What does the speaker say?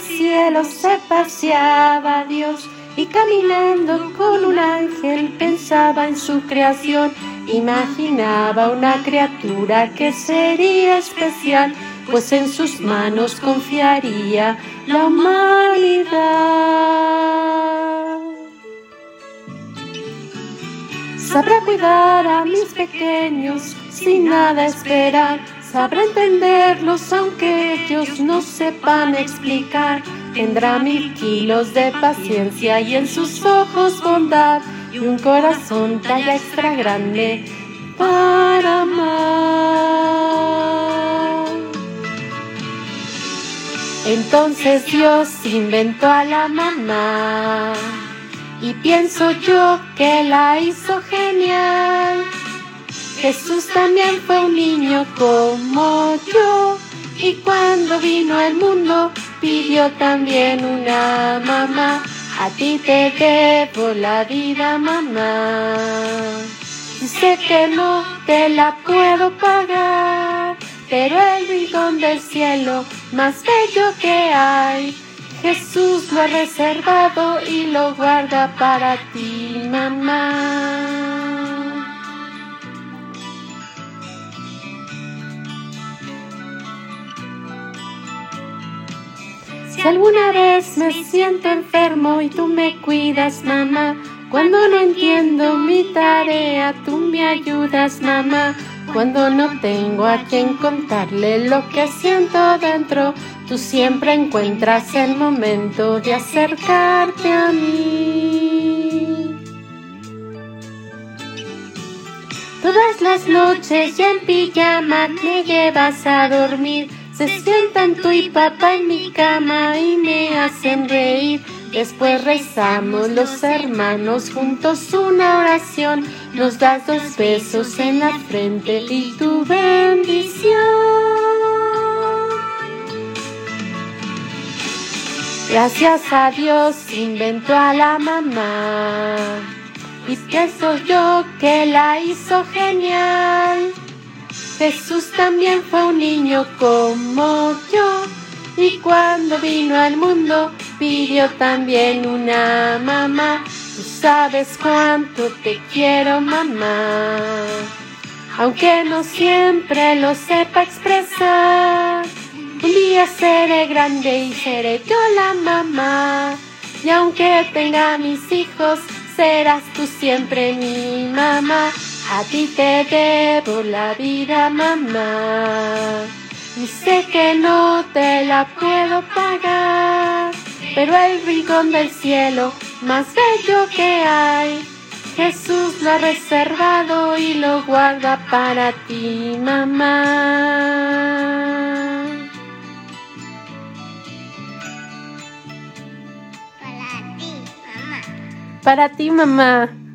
cielo se paseaba Dios y caminando con un ángel pensaba en su creación. Imaginaba una criatura que sería especial, pues en sus manos confiaría la humanidad. Sabrá cuidar a mis pequeños sin nada esperar Sabrá entenderlos aunque ellos no sepan explicar. Tendrá mil kilos de paciencia y en sus ojos bondad y un corazón talla extra grande para amar. Entonces Dios inventó a la mamá y pienso yo que la hizo genial Jesús también fue un niño como yo y cuando vino al mundo pidió también una mamá. A ti te debo la vida, mamá. Y sé que no te la puedo pagar, pero el rincón del cielo más bello que hay. Jesús lo ha reservado y lo guarda para ti, mamá. Si alguna vez me siento enfermo y tú me cuidas, mamá, cuando no entiendo mi tarea, tú me ayudas, mamá. Cuando no tengo a quien contarle lo que siento dentro, tú siempre encuentras el momento de acercarte a mí. Todas las noches ya en pijama me llevas a dormir se sientan tú y papá en mi cama y me hacen reír. Después rezamos los hermanos juntos una oración. Nos das dos besos en la frente y tu bendición. Gracias a Dios inventó a la mamá. Y pienso yo que la hizo genial. Jesús también fue un niño como yo y cuando vino al mundo pidió también una mamá. Tú sabes cuánto te quiero mamá, aunque no siempre lo sepa expresar. Un día seré grande y seré yo la mamá. Y aunque tenga mis hijos, serás tú siempre mi mamá. A ti te debo la vida, mamá. Y sé que no te la puedo pagar, pero el rincón del cielo más bello que hay, Jesús lo ha reservado y lo guarda para ti, mamá. Para ti, mamá. Para ti, mamá.